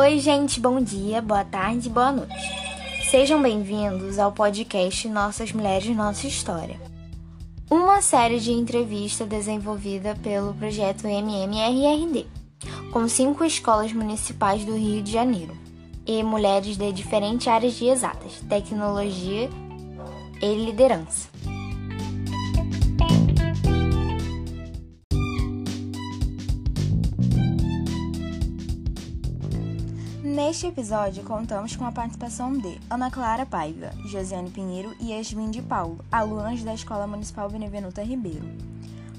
Oi, gente, bom dia, boa tarde, boa noite. Sejam bem-vindos ao podcast Nossas Mulheres, Nossa História. Uma série de entrevistas desenvolvida pelo projeto MMRRD, com cinco escolas municipais do Rio de Janeiro e mulheres de diferentes áreas de exatas, tecnologia e liderança. Neste episódio, contamos com a participação de Ana Clara Paiva, Josiane Pinheiro e Yasmin de Paulo, alunas da Escola Municipal Benevenuta Ribeiro.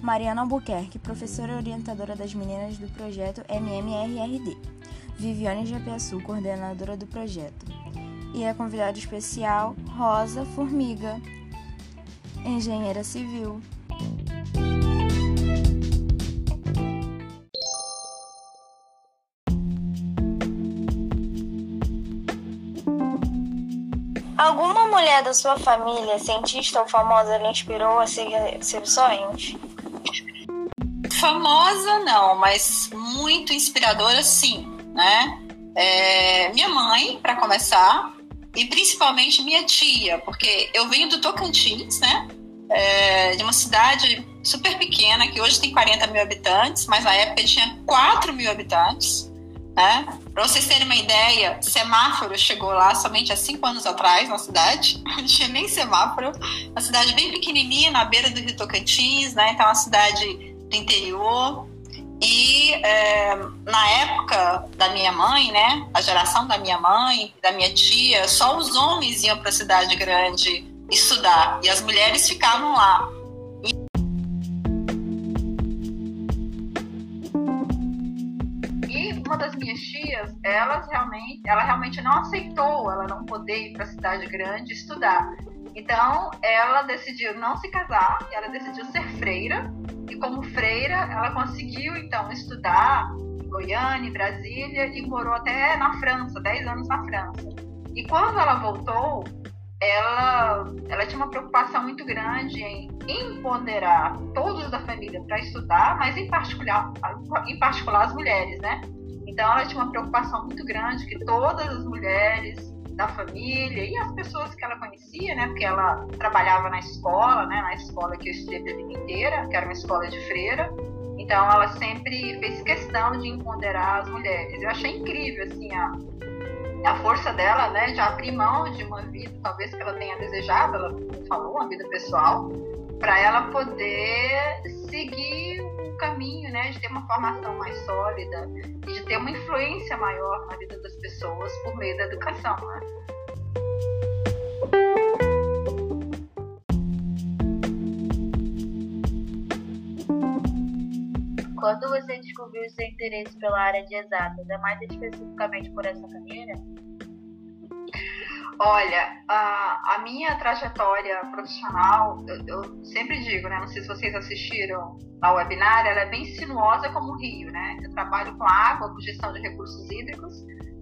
Mariana Albuquerque, professora orientadora das meninas do projeto MMRRD. Viviane Japiaçu, coordenadora do projeto. E a convidada especial, Rosa Formiga, engenheira civil. Mulher da sua família, cientista ou famosa, lhe inspirou a seguir seus sonhos? Famosa não, mas muito inspiradora sim, né? É, minha mãe, para começar, e principalmente minha tia, porque eu venho do Tocantins, né? É, de uma cidade super pequena, que hoje tem 40 mil habitantes, mas na época tinha 4 mil habitantes. Né? Para vocês terem uma ideia, semáforo chegou lá somente há cinco anos atrás na cidade. Não tinha nem semáforo. Uma cidade bem pequenininha, na beira do Rio Tocantins, né? Então, uma cidade do interior. E é, na época da minha mãe, né? A geração da minha mãe, da minha tia, só os homens iam para a cidade grande estudar e as mulheres ficavam lá. Das minhas tias, elas realmente, ela realmente não aceitou ela não poder ir para a cidade grande estudar. Então, ela decidiu não se casar, ela decidiu ser freira, e como freira, ela conseguiu então estudar em Goiânia, em Brasília, e morou até na França, 10 anos na França. E quando ela voltou, ela, ela tinha uma preocupação muito grande em empoderar todos da família para estudar, mas em particular, em particular as mulheres, né? Então ela tinha uma preocupação muito grande que todas as mulheres da família e as pessoas que ela conhecia, né, porque ela trabalhava na escola, né, na escola que eu estudei a vida inteira, que era uma escola de freira. Então ela sempre fez questão de empoderar as mulheres. Eu achei incrível assim a a força dela, né, de abrir mão de uma vida, talvez que ela tenha desejado, ela falou, uma vida pessoal, para ela poder seguir caminho, né, de ter uma formação mais sólida e de ter uma influência maior na vida das pessoas por meio da educação, né? Quando você descobriu seu interesse pela área de exatas, é mais especificamente por essa carreira? Olha, a, a minha trajetória profissional, eu, eu, sempre digo, né? Não sei se vocês assistiram ao webinar, ela é bem sinuosa como o rio, né? Eu trabalho com água, com gestão de recursos hídricos,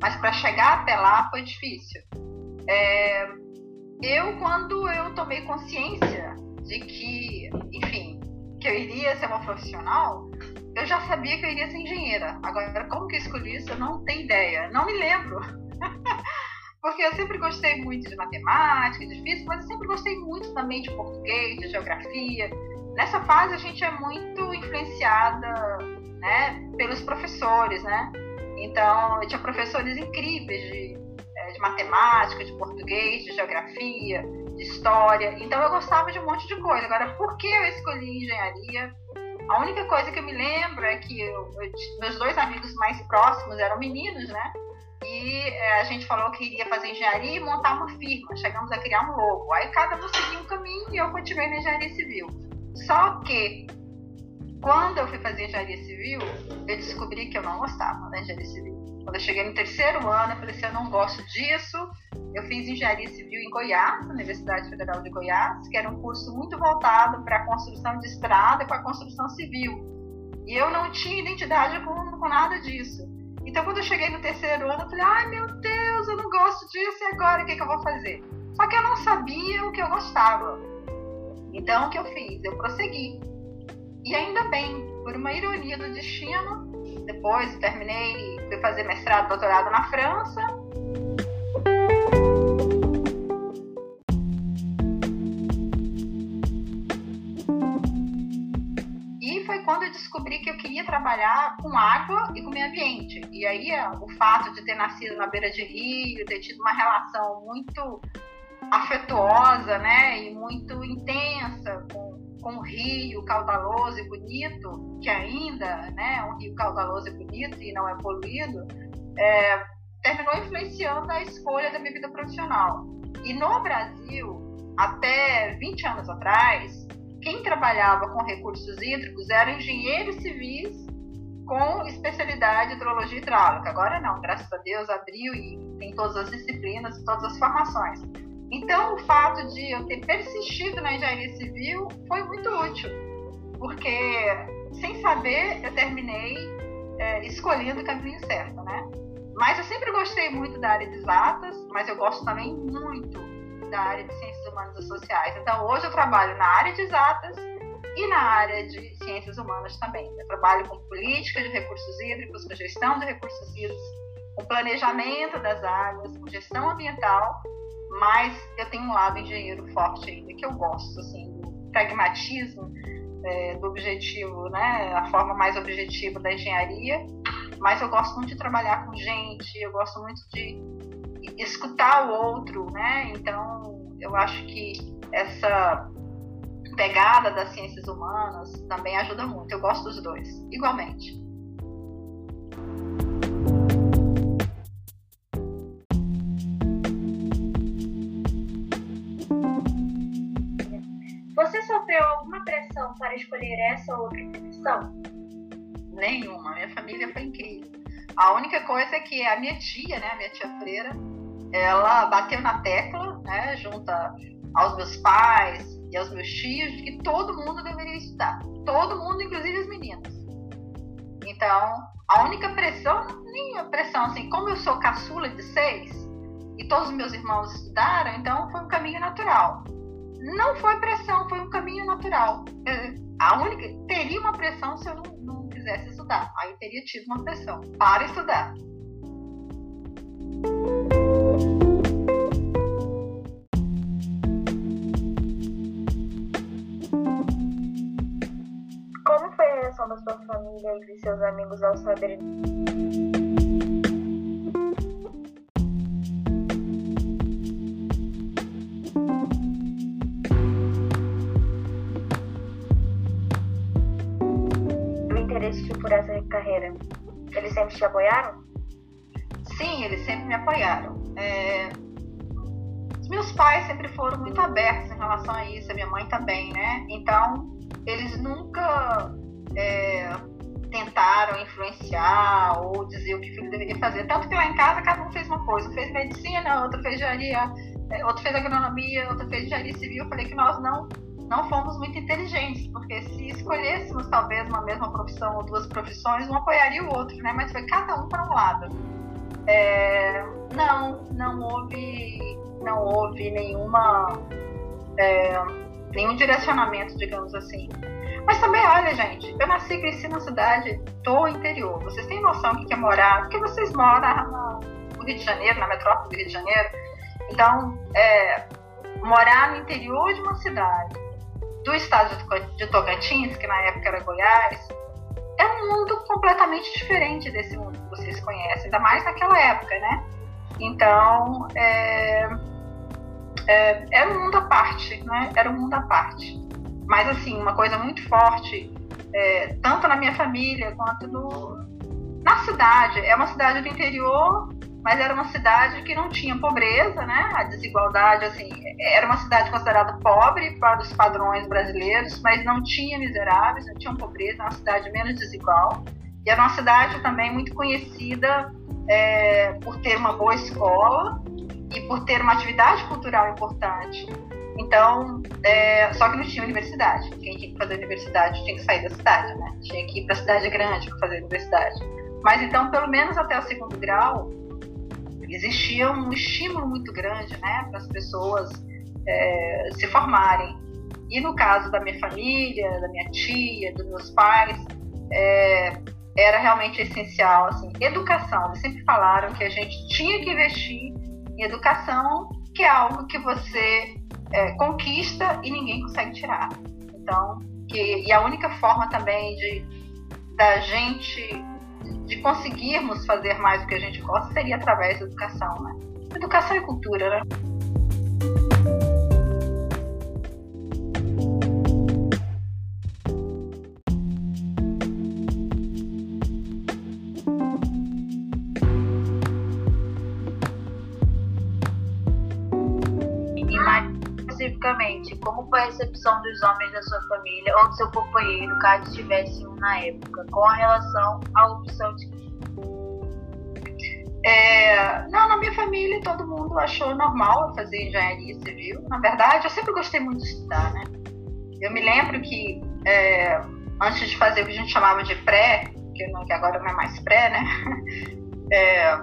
mas para chegar até lá foi difícil. É, eu, quando eu tomei consciência de que, enfim, que eu iria ser uma profissional, eu já sabia que eu iria ser engenheira. Agora, como que eu escolhi isso, eu não tenho ideia. Não me lembro. porque eu sempre gostei muito de matemática, de física, mas eu sempre gostei muito também de português, de geografia. Nessa fase a gente é muito influenciada, né, pelos professores, né? Então, eu tinha professores incríveis de, é, de matemática, de português, de geografia, de história. Então, eu gostava de um monte de coisa. Agora, por que eu escolhi engenharia? A única coisa que eu me lembro é que eu, eu, meus dois amigos mais próximos eram meninos, né? E é, a gente falou que iria fazer engenharia e montar uma firma. Chegamos a criar um logo. Aí cada um seguiu um caminho e eu continuei na engenharia civil. Só que quando eu fui fazer engenharia civil, eu descobri que eu não gostava da engenharia civil. Quando eu cheguei no terceiro ano, eu falei assim, eu não gosto disso. Eu fiz engenharia civil em Goiás, na Universidade Federal de Goiás, que era um curso muito voltado para a construção de estrada e para a construção civil. E eu não tinha identidade com, com nada disso. Então, quando eu cheguei no terceiro ano, eu falei: ai meu Deus, eu não gosto disso, e agora o que, que eu vou fazer? Só que eu não sabia o que eu gostava. Então, o que eu fiz? Eu prossegui. E ainda bem, por uma ironia do destino, depois terminei, fui fazer mestrado, doutorado na França. Quando eu descobri que eu queria trabalhar com água e com meio ambiente. E aí o fato de ter nascido na beira de rio, ter tido uma relação muito afetuosa, né, e muito intensa com, com o rio caudaloso e bonito, que ainda, né, é um rio caudaloso e bonito e não é poluído, é, terminou influenciando a escolha da minha vida profissional. E no Brasil, até 20 anos atrás, quem trabalhava com recursos hídricos eram engenheiros civis com especialidade em hidrologia hidráulica. Agora não, graças a Deus abriu e tem todas as disciplinas, todas as formações. Então, o fato de eu ter persistido na engenharia civil foi muito útil, porque sem saber eu terminei é, escolhendo o caminho certo, né? Mas eu sempre gostei muito da área de exatas, mas eu gosto também muito da área de ciências humanas e sociais. Então, hoje eu trabalho na área de exatas e na área de ciências humanas também. Eu trabalho com política de recursos hídricos, com gestão de recursos hídricos, com planejamento das águas, com gestão ambiental mas eu tenho um lado engenheiro forte ainda, que eu gosto, assim, do pragmatismo, é, do objetivo, né, a forma mais objetiva da engenharia, mas eu gosto muito de trabalhar com gente, eu gosto muito de escutar o outro, né, então eu acho que essa pegada das ciências humanas também ajuda muito, eu gosto dos dois, igualmente. sofreu alguma pressão para escolher essa ou outra profissão? Nenhuma. Minha família foi incrível. A única coisa é que a minha tia, né, a minha tia Freira, ela bateu na tecla, né, junto aos meus pais e aos meus tios, que todo mundo deveria estudar. Todo mundo, inclusive as meninas. Então, a única pressão, nem a pressão, assim, como eu sou caçula de seis, e todos os meus irmãos estudaram, então foi um caminho natural não foi pressão, foi um caminho natural. É, a única teria uma pressão se eu não, não quisesse estudar. Aí teria tido uma pressão para estudar. De seus amigos ao saber? por essa carreira? Eles sempre te apoiaram? Sim, eles sempre me apoiaram. É... Os meus pais sempre foram muito abertos em relação a isso, a minha mãe também, né? Então, eles nunca é, tentaram influenciar ou dizer o que o filho deveria fazer. Tanto que lá em casa cada um fez uma coisa. Fez medicina, outro fez engenharia, é, outro fez agronomia, outro fez engenharia civil. Eu falei que nós não não fomos muito inteligentes, porque se escolhêssemos talvez uma mesma profissão ou duas profissões, um apoiaria o outro, né? Mas foi cada um para um lado. É, não, não houve, não houve nenhuma, é, nenhum direcionamento, digamos assim. Mas também, olha, gente, eu nasci e cresci na cidade do interior. Vocês têm noção do que é morar? Porque vocês moram no Rio de Janeiro, na metrópole do Rio de Janeiro. Então, é, morar no interior de uma cidade do estado de Tocantins, que na época era Goiás, é um mundo completamente diferente desse mundo que vocês conhecem, ainda mais naquela época, né? Então, é, é, era um mundo à parte, né? Era um mundo à parte. Mas, assim, uma coisa muito forte, é, tanto na minha família quanto no, na cidade. É uma cidade do interior mas era uma cidade que não tinha pobreza, né? A desigualdade, assim, era uma cidade considerada pobre para os padrões brasileiros, mas não tinha miseráveis, não tinha pobreza, uma cidade menos desigual. E era uma cidade também muito conhecida é, por ter uma boa escola e por ter uma atividade cultural importante. Então, é, só que não tinha universidade. Quem tinha que fazer universidade tinha que sair da cidade, né? Tinha que ir para a cidade grande para fazer universidade. Mas então, pelo menos até o segundo grau, existia um estímulo muito grande né, para as pessoas é, se formarem. E no caso da minha família, da minha tia, dos meus pais, era realmente essencial, assim, educação. Eles sempre falaram que a gente tinha que investir em educação, que é algo que você é, conquista e ninguém consegue tirar. Então, que, e a única forma também de da gente de conseguirmos fazer mais do que a gente gosta seria através da educação, né? Educação e cultura, né? A recepção dos homens da sua família ou do seu companheiro, caso tivesse um na época, com relação à opção de é, não, na minha família todo mundo achou normal eu fazer engenharia civil. Na verdade, eu sempre gostei muito de estudar, né? Eu me lembro que é, antes de fazer o que a gente chamava de pré, que, não, que agora não é mais pré, né? É,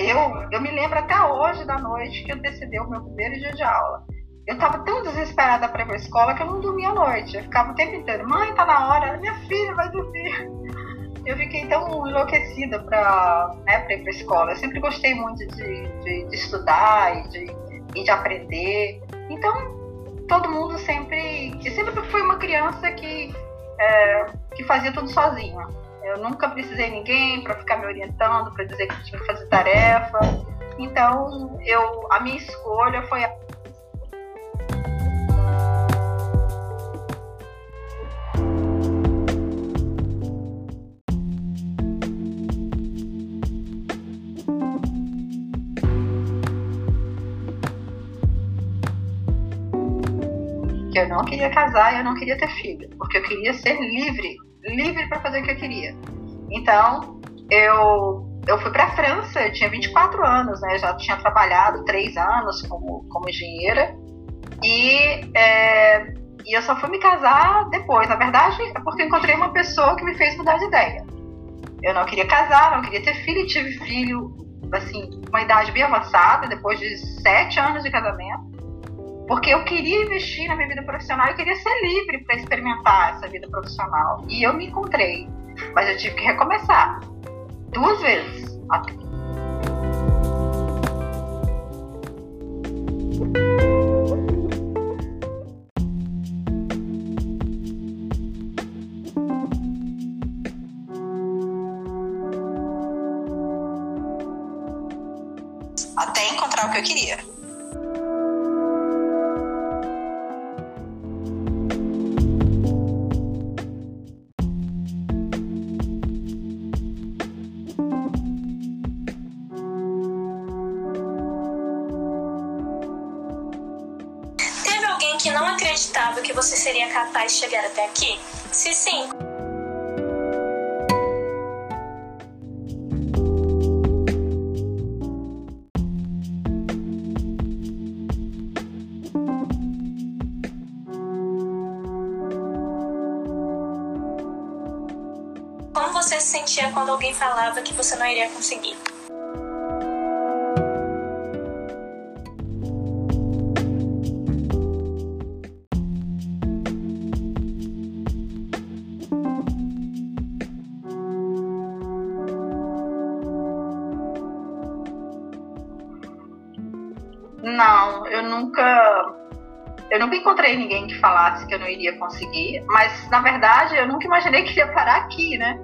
eu, eu me lembro até hoje da noite que antecedeu o meu primeiro dia de aula. Eu estava tão desesperada para ir para a escola que eu não dormia à noite. Eu ficava o tempo inteiro, mãe, tá na hora, minha filha vai dormir. Eu fiquei tão enlouquecida para né, ir para a escola. Eu sempre gostei muito de, de, de estudar e de, e de aprender. Então, todo mundo sempre. Eu sempre fui uma criança que, é, que fazia tudo sozinha. Eu nunca precisei ninguém para ficar me orientando, para dizer que tinha que fazer tarefa. Então, eu, a minha escolha foi que eu não queria casar eu não queria ter filho, porque eu queria ser livre livre para fazer o que eu queria. Então, eu, eu fui para a França, eu tinha 24 anos, né? já tinha trabalhado três anos como, como engenheira. E, é, e eu só fui me casar depois. Na verdade, é porque eu encontrei uma pessoa que me fez mudar de ideia. Eu não queria casar, não queria ter filho, e tive filho, assim, uma idade bem avançada, depois de sete anos de casamento porque eu queria investir na minha vida profissional e queria ser livre para experimentar essa vida profissional. E eu me encontrei, mas eu tive que recomeçar duas vezes. Até que eu queria. que você seria capaz de chegar até aqui? Se sim, se sentia quando alguém falava que você não iria conseguir? Não, eu nunca. Eu nunca encontrei ninguém que falasse que eu não iria conseguir, mas na verdade eu nunca imaginei que ia parar aqui, né?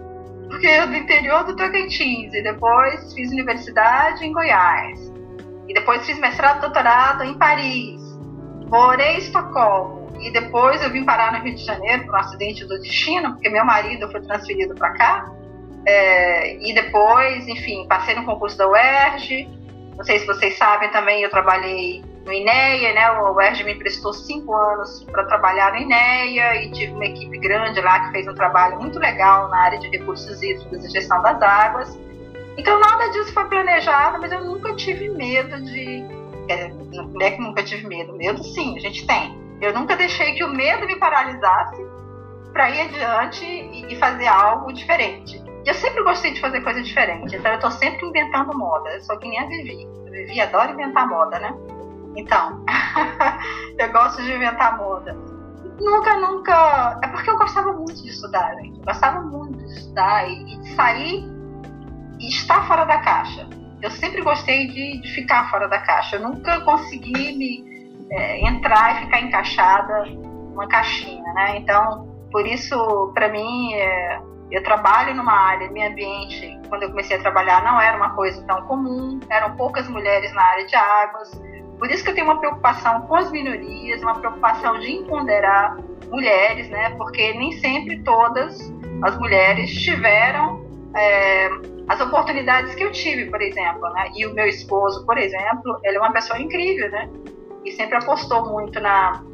Porque eu do interior do Tocantins e depois fiz universidade em Goiás. E depois fiz mestrado doutorado em Paris. Morei em Estocolmo. E depois eu vim parar no Rio de Janeiro por um acidente do destino, porque meu marido foi transferido para cá. É, e depois, enfim, passei no concurso da UERJ, não sei se vocês sabem também, eu trabalhei no INEA, né? O UERJ me emprestou cinco anos para trabalhar no INEA e tive uma equipe grande lá que fez um trabalho muito legal na área de recursos hídricos e gestão das águas. Então nada disso foi planejado, mas eu nunca tive medo de. Não é que nunca tive medo, medo sim, a gente tem. Eu nunca deixei que o medo me paralisasse para ir adiante e fazer algo diferente. Eu sempre gostei de fazer coisa diferente, então eu estou sempre inventando moda. Eu sou que nem a Vivi. A Vivi adora inventar moda, né? Então, eu gosto de inventar moda. nunca, nunca. É porque eu gostava muito de estudar, gente. Eu gostava muito de estudar e de sair e estar fora da caixa. Eu sempre gostei de, de ficar fora da caixa. Eu nunca consegui me é, entrar e ficar encaixada numa caixinha, né? Então, por isso, para mim, é, eu trabalho numa área, meu ambiente, quando eu comecei a trabalhar, não era uma coisa tão comum, eram poucas mulheres na área de águas. Por isso que eu tenho uma preocupação com as minorias, uma preocupação de empoderar mulheres, né? Porque nem sempre todas as mulheres tiveram é, as oportunidades que eu tive, por exemplo, né? E o meu esposo, por exemplo, ele é uma pessoa incrível, né? E sempre apostou muito na,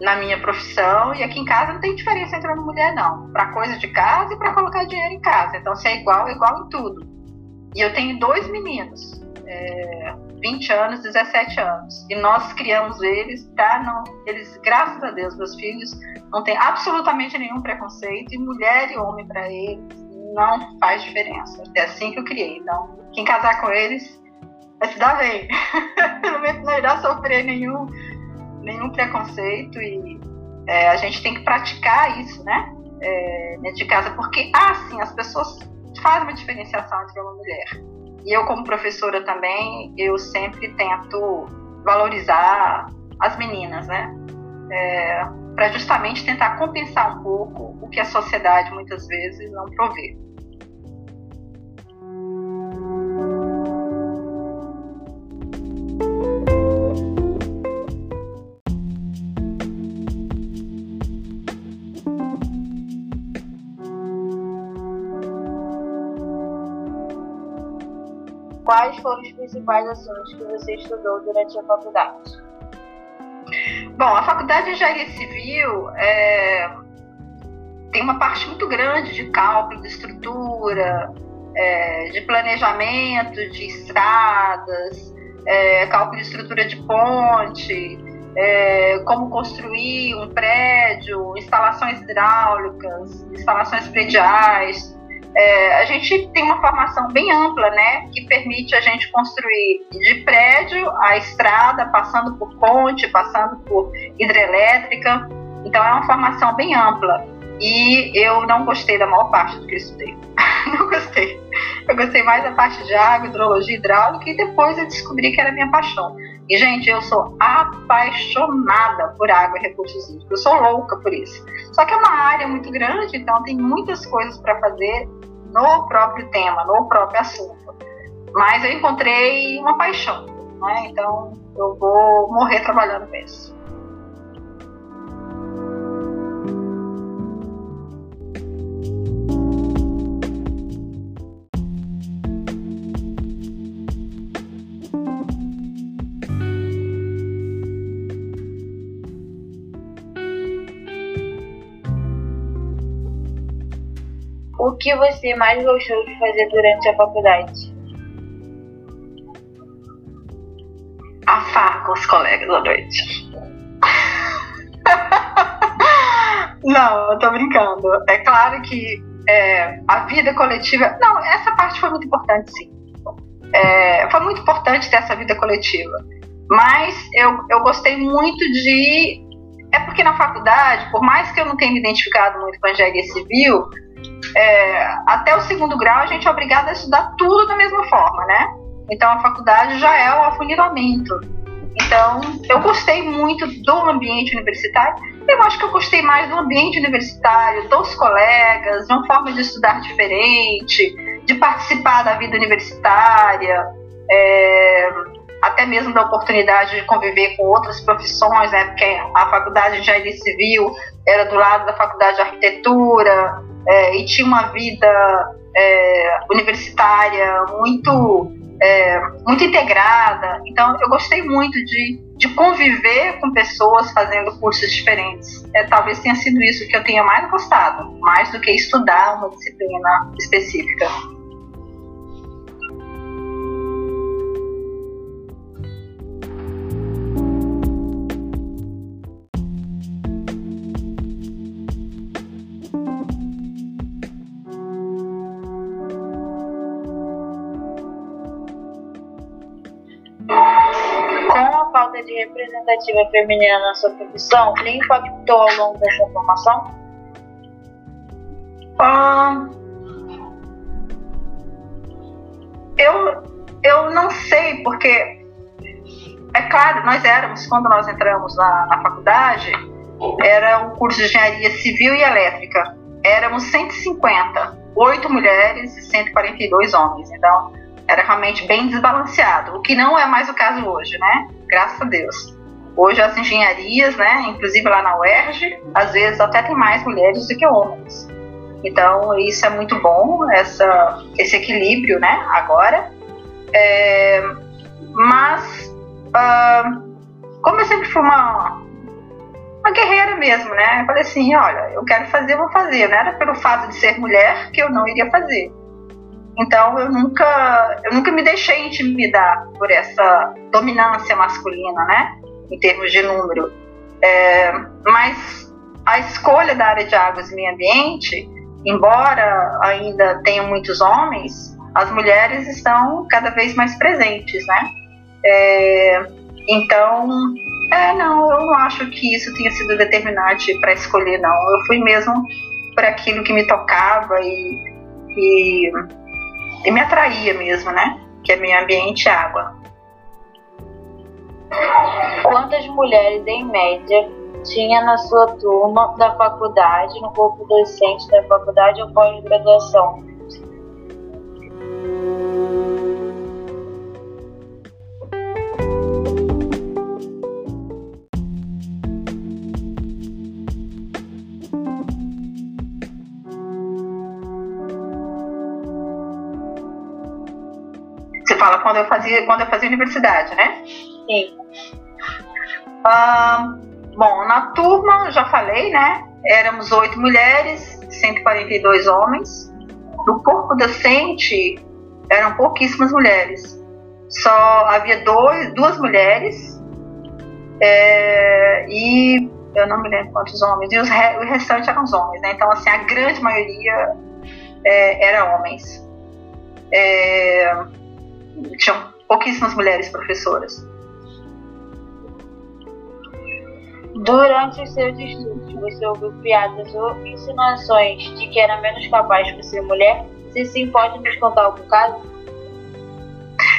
na minha profissão. E aqui em casa não tem diferença entre uma mulher, não. Para coisa de casa e para colocar dinheiro em casa. Então, se é igual, é igual em tudo. E eu tenho dois meninos, é, 20 anos, 17 anos. E nós criamos eles, tá? Não, eles, graças a Deus, meus filhos não têm absolutamente nenhum preconceito. E mulher e homem para eles não faz diferença. É assim que eu criei. Então, quem casar com eles vai se dar bem. não irá sofrer nenhum, nenhum preconceito e é, a gente tem que praticar isso, né? É, dentro de casa, porque, ah, sim, as pessoas fazem uma diferenciação entre uma mulher. E eu, como professora também, eu sempre tento valorizar as meninas, né? É, para justamente tentar compensar um pouco o que a sociedade muitas vezes não provê. Quais foram os principais assuntos que você estudou durante a faculdade? Bom, a faculdade de engenharia civil é, tem uma parte muito grande de cálculo de estrutura, é, de planejamento de estradas, é, cálculo de estrutura de ponte, é, como construir um prédio, instalações hidráulicas, instalações prediais, é, a gente tem uma formação bem ampla, né, que permite a gente construir de prédio a estrada, passando por ponte, passando por hidrelétrica. Então é uma formação bem ampla. E eu não gostei da maior parte do que eu estudei. não gostei. Eu gostei mais da parte de água, hidrologia hidráulica e depois eu descobri que era minha paixão. E, gente, eu sou apaixonada por água e recursos hídricos. Eu sou louca por isso. Só que é uma área muito grande, então tem muitas coisas para fazer no próprio tema, no próprio assunto. Mas eu encontrei uma paixão, né? Então eu vou morrer trabalhando com O que você mais gostou de fazer durante a faculdade? Afar com os colegas à noite. Não, eu tô brincando. É claro que é, a vida coletiva. Não, essa parte foi muito importante, sim. É, foi muito importante ter essa vida coletiva. Mas eu, eu gostei muito de. É porque na faculdade, por mais que eu não tenha me identificado muito com a engenharia civil, é, até o segundo grau a gente é obrigado a estudar tudo da mesma forma, né? Então a faculdade já é o afunilamento. Então eu gostei muito do ambiente universitário. Eu acho que eu gostei mais do ambiente universitário, dos colegas, de uma forma de estudar diferente, de participar da vida universitária. É, até mesmo da oportunidade de conviver com outras profissões, né? Porque a faculdade de engenharia civil era do lado da faculdade de arquitetura, é, e tinha uma vida é, universitária muito é, muito integrada. Então, eu gostei muito de, de conviver com pessoas fazendo cursos diferentes. É, talvez tenha sido isso que eu tenha mais gostado, mais do que estudar uma disciplina específica. Representativa feminina na sua profissão lhe impactou ao longo da sua formação? Ah, eu, eu não sei, porque é claro, nós éramos, quando nós entramos na, na faculdade, era um curso de engenharia civil e elétrica. Éramos 150, 8 mulheres e 142 homens. Então, era realmente bem desbalanceado, o que não é mais o caso hoje, né? Graças a Deus. Hoje as engenharias, né, inclusive lá na UERJ, às vezes até tem mais mulheres do que homens. Então isso é muito bom, essa, esse equilíbrio, né, agora. É, mas, como eu sempre fui uma, uma guerreira mesmo, né, eu falei assim, olha, eu quero fazer, vou fazer. Não era pelo fato de ser mulher que eu não iria fazer então eu nunca, eu nunca me deixei intimidar por essa dominância masculina, né? Em termos de número. É, mas a escolha da área de águas e meio ambiente, embora ainda tenham muitos homens, as mulheres estão cada vez mais presentes, né? É, então, é, não, eu não acho que isso tenha sido determinante para escolher, não. Eu fui mesmo por aquilo que me tocava e, e e me atraía mesmo, né? Que é meio ambiente e água. Quantas mulheres, em média, tinha na sua turma da faculdade, no corpo docente da faculdade ou pós-graduação? fala quando eu fazia, quando eu fazia universidade, né? Sim. Ah, bom, na turma, já falei, né? Éramos oito mulheres, 142 homens. No corpo docente, eram pouquíssimas mulheres. Só havia dois, duas mulheres é, e eu não me lembro quantos homens, e os re, o restante eram os homens, né? Então, assim, a grande maioria é, era homens. É, tinham pouquíssimas mulheres professoras. Durante os seus estudos, você ouviu piadas ou insinuações de que era menos capaz por ser mulher? Se sim, pode nos contar algum caso?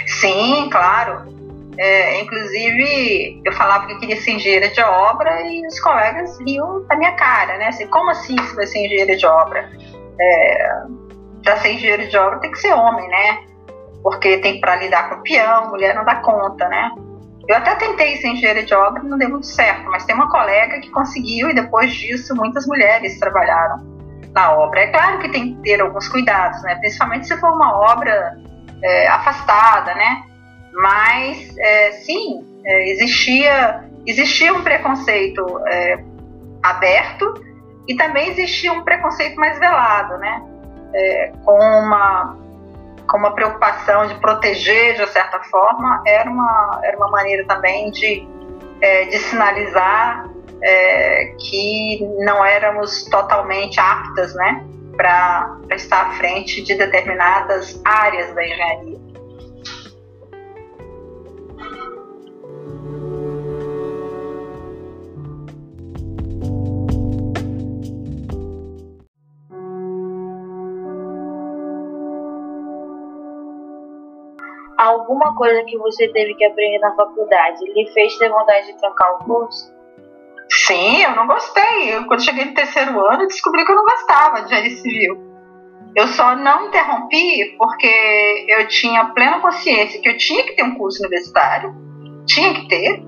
Sim, claro. É, inclusive, eu falava que queria ser engenheira de obra e os colegas riam da minha cara, né? Assim, como assim você vai ser engenheira de obra? É, para ser engenheiro de obra tem que ser homem, né? porque tem para lidar com peão, mulher não dá conta, né? Eu até tentei ser engenheira de obra, não deu muito certo, mas tem uma colega que conseguiu e depois disso muitas mulheres trabalharam na obra. É claro que tem que ter alguns cuidados, né? Principalmente se for uma obra é, afastada, né? Mas é, sim, é, existia existia um preconceito é, aberto e também existia um preconceito mais velado, né? É, com uma com uma preocupação de proteger de certa forma, era uma, era uma maneira também de, é, de sinalizar é, que não éramos totalmente aptas né, para estar à frente de determinadas áreas da engenharia. Alguma coisa que você teve que aprender na faculdade lhe fez ter vontade de trancar o curso? Sim, eu não gostei. Eu, quando cheguei no terceiro ano, descobri que eu não gostava de engenharia civil. Eu só não interrompi porque eu tinha plena consciência que eu tinha que ter um curso universitário, tinha que ter.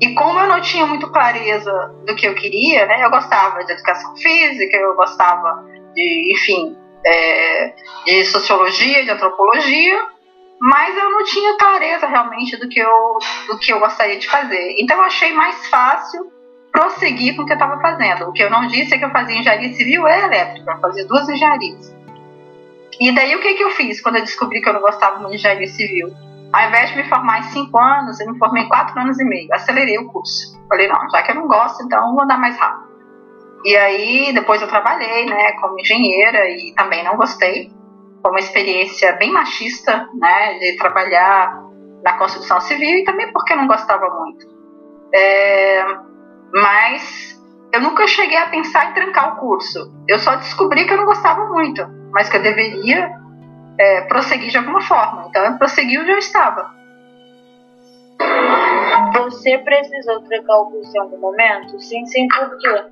E como eu não tinha muito clareza do que eu queria, né? Eu gostava de educação física, eu gostava de, enfim, é, de sociologia, de antropologia, mas eu não tinha clareza realmente do que eu, do que eu gostaria de fazer. Então eu achei mais fácil prosseguir com o que eu estava fazendo. O que eu não disse é que eu fazia engenharia civil e elétrica, eu fazia duas engenharias. E daí o que, que eu fiz quando eu descobri que eu não gostava muito de engenharia civil? Ao invés de me formar em cinco anos, eu me formei em quatro anos e meio. Acelerei o curso. Falei, não, já que eu não gosto, então vou andar mais rápido. E aí, depois eu trabalhei, né, como engenheira e também não gostei foi uma experiência bem machista, né, de trabalhar na construção civil e também porque eu não gostava muito. É, mas eu nunca cheguei a pensar em trancar o curso. Eu só descobri que eu não gostava muito, mas que eu deveria é, prosseguir de alguma forma. Então eu prossegui onde eu estava. Você precisou trancar o curso em algum momento? Sim, sim, por quê?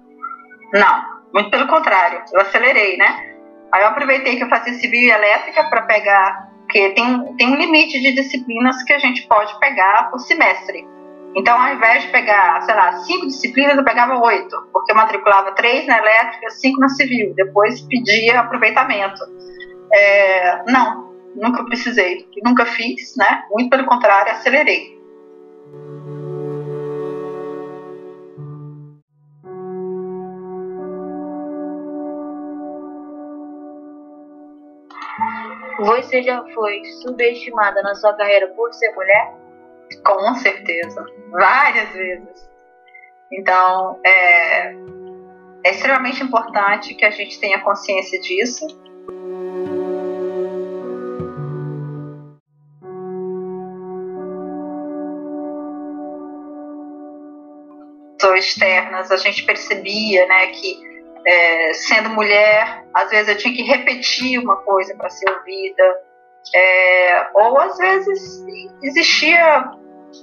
Não, muito pelo contrário. Eu acelerei, né? Aí eu aproveitei que eu fazia civil e elétrica para pegar, porque tem, tem um limite de disciplinas que a gente pode pegar por semestre. Então, ao invés de pegar, sei lá, cinco disciplinas, eu pegava oito, porque eu matriculava três na elétrica, cinco na civil. Depois pedia aproveitamento. É, não, nunca precisei, nunca fiz, né? Muito pelo contrário, acelerei. Você já foi subestimada na sua carreira por ser mulher? Com certeza, várias vezes. Então, é, é extremamente importante que a gente tenha consciência disso. externas, a gente percebia né, que, é, sendo mulher, às vezes eu tinha que repetir uma coisa para ser ouvida, é, ou às vezes existia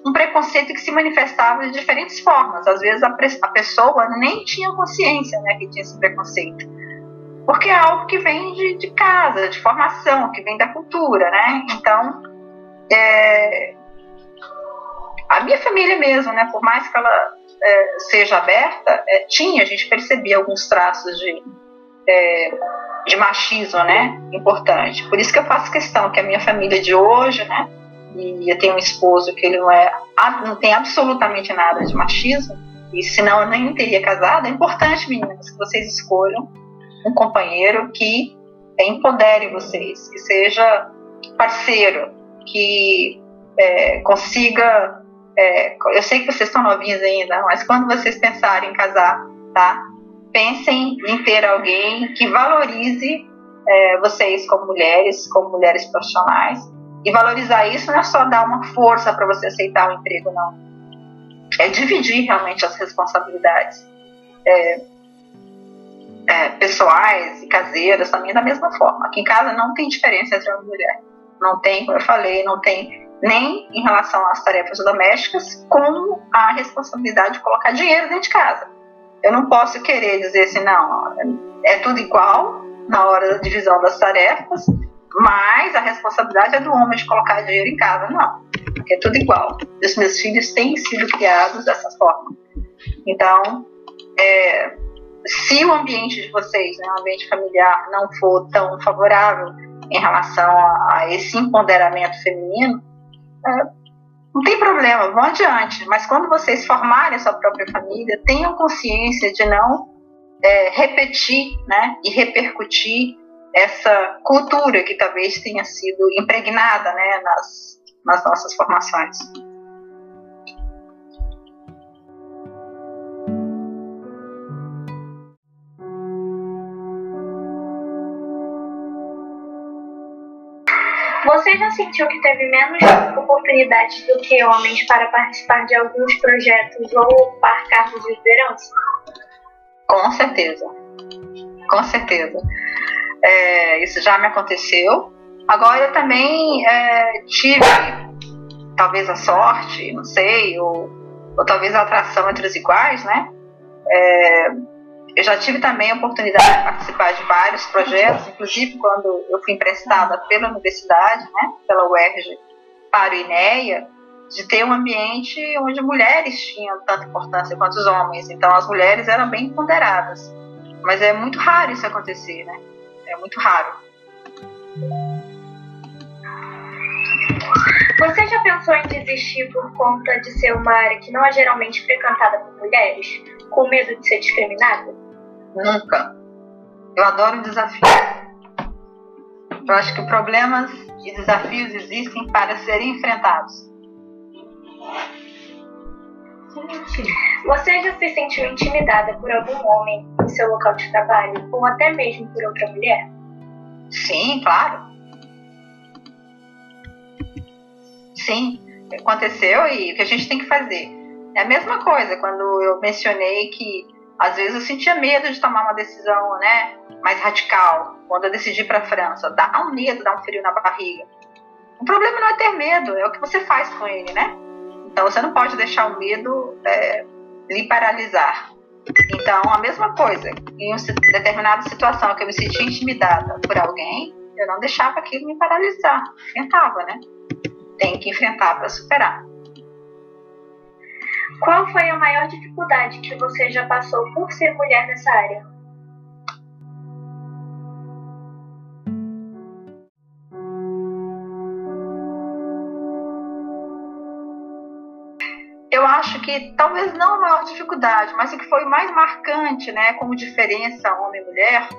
um preconceito que se manifestava de diferentes formas. Às vezes a, a pessoa nem tinha consciência né, que tinha esse preconceito. Porque é algo que vem de, de casa, de formação, que vem da cultura, né? Então, é, a minha família mesmo, né? Por mais que ela é, seja aberta, é, tinha, a gente percebia alguns traços de, é, de machismo, né? Importante. Por isso que eu faço questão que a minha família de hoje, né? E eu tenho um esposo que ele não é, não tem absolutamente nada de machismo, e senão eu nem teria casado. É importante, meninas, que vocês escolham um companheiro que empodere vocês, que seja parceiro, que é, consiga é, eu sei que vocês estão novinhas ainda, mas quando vocês pensarem em casar, tá? Pensem em ter alguém que valorize é, vocês como mulheres, como mulheres profissionais. E valorizar isso não é só dar uma força para você aceitar o emprego, não. É dividir realmente as responsabilidades é, é, pessoais e caseiras também da mesma forma. Aqui em casa não tem diferença entre uma mulher. Não tem, como eu falei, não tem nem em relação às tarefas domésticas, como a responsabilidade de colocar dinheiro dentro de casa. Eu não posso querer dizer assim, não, é tudo igual na hora da divisão das tarefas, mas a responsabilidade é do homem de colocar dinheiro em casa. Não, porque é tudo igual. Os meus filhos têm sido criados dessa forma. Então, é, se o ambiente de vocês, né, o ambiente familiar, não for tão favorável em relação a, a esse empoderamento feminino, é, não tem problema, vão adiante. Mas quando vocês formarem a sua própria família, tenham consciência de não é, repetir né, e repercutir essa cultura que talvez tenha sido impregnada né, nas, nas nossas formações. Você já sentiu que teve menos oportunidades do que homens para participar de alguns projetos ou ocupar cargos de liderança? Com certeza. Com certeza. É, isso já me aconteceu. Agora eu também é, tive, talvez a sorte, não sei, ou, ou talvez a atração entre os iguais, né? É, eu já tive também a oportunidade de participar de vários projetos, inclusive quando eu fui emprestada pela universidade, né, pela UERJ, para o INEA, de ter um ambiente onde mulheres tinham tanta importância quanto os homens. Então as mulheres eram bem ponderadas. Mas é muito raro isso acontecer, né? É muito raro. Você já pensou em desistir por conta de ser uma área que não é geralmente frequentada por mulheres, com medo de ser discriminada? Nunca. Eu adoro desafios. Eu acho que problemas e desafios existem para serem enfrentados. Você já se sentiu intimidada por algum homem em seu local de trabalho ou até mesmo por outra mulher? Sim, claro. Sim, aconteceu e o que a gente tem que fazer? É a mesma coisa quando eu mencionei que às vezes eu sentia medo de tomar uma decisão, né, mais radical. Quando eu decidi para a França, dá um medo, dá um frio na barriga. O problema não é ter medo, é o que você faz com ele, né? Então você não pode deixar o medo é, lhe paralisar. Então a mesma coisa, em uma determinada situação que eu me sentia intimidada por alguém, eu não deixava aquilo me paralisar, enfrentava, né? Tem que enfrentar para superar. Qual foi a maior dificuldade que você já passou por ser mulher nessa área? Eu acho que talvez não a maior dificuldade, mas o que foi mais marcante, né, como diferença homem e mulher,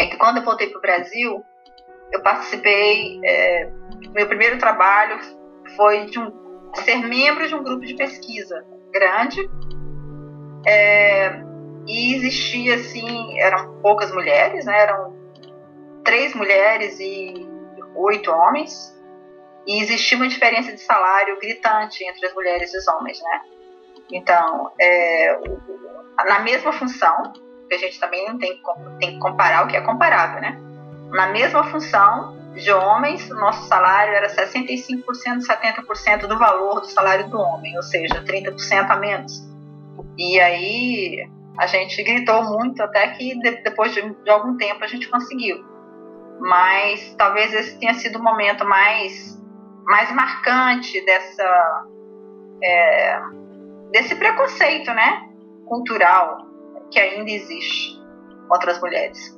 é que quando eu voltei para o Brasil, eu participei, é, meu primeiro trabalho foi de um ser membro de um grupo de pesquisa grande. É, e existia, assim, eram poucas mulheres, né? Eram três mulheres e oito homens. E existia uma diferença de salário gritante entre as mulheres e os homens, né? Então, é, na mesma função, que a gente também não tem, tem que comparar o que é comparável, né? Na mesma função, de homens, nosso salário era 65%, 70% do valor do salário do homem, ou seja, 30% a menos. E aí a gente gritou muito até que depois de, de algum tempo a gente conseguiu. Mas talvez esse tenha sido o momento mais, mais marcante dessa, é, desse preconceito né, cultural que ainda existe contra as mulheres.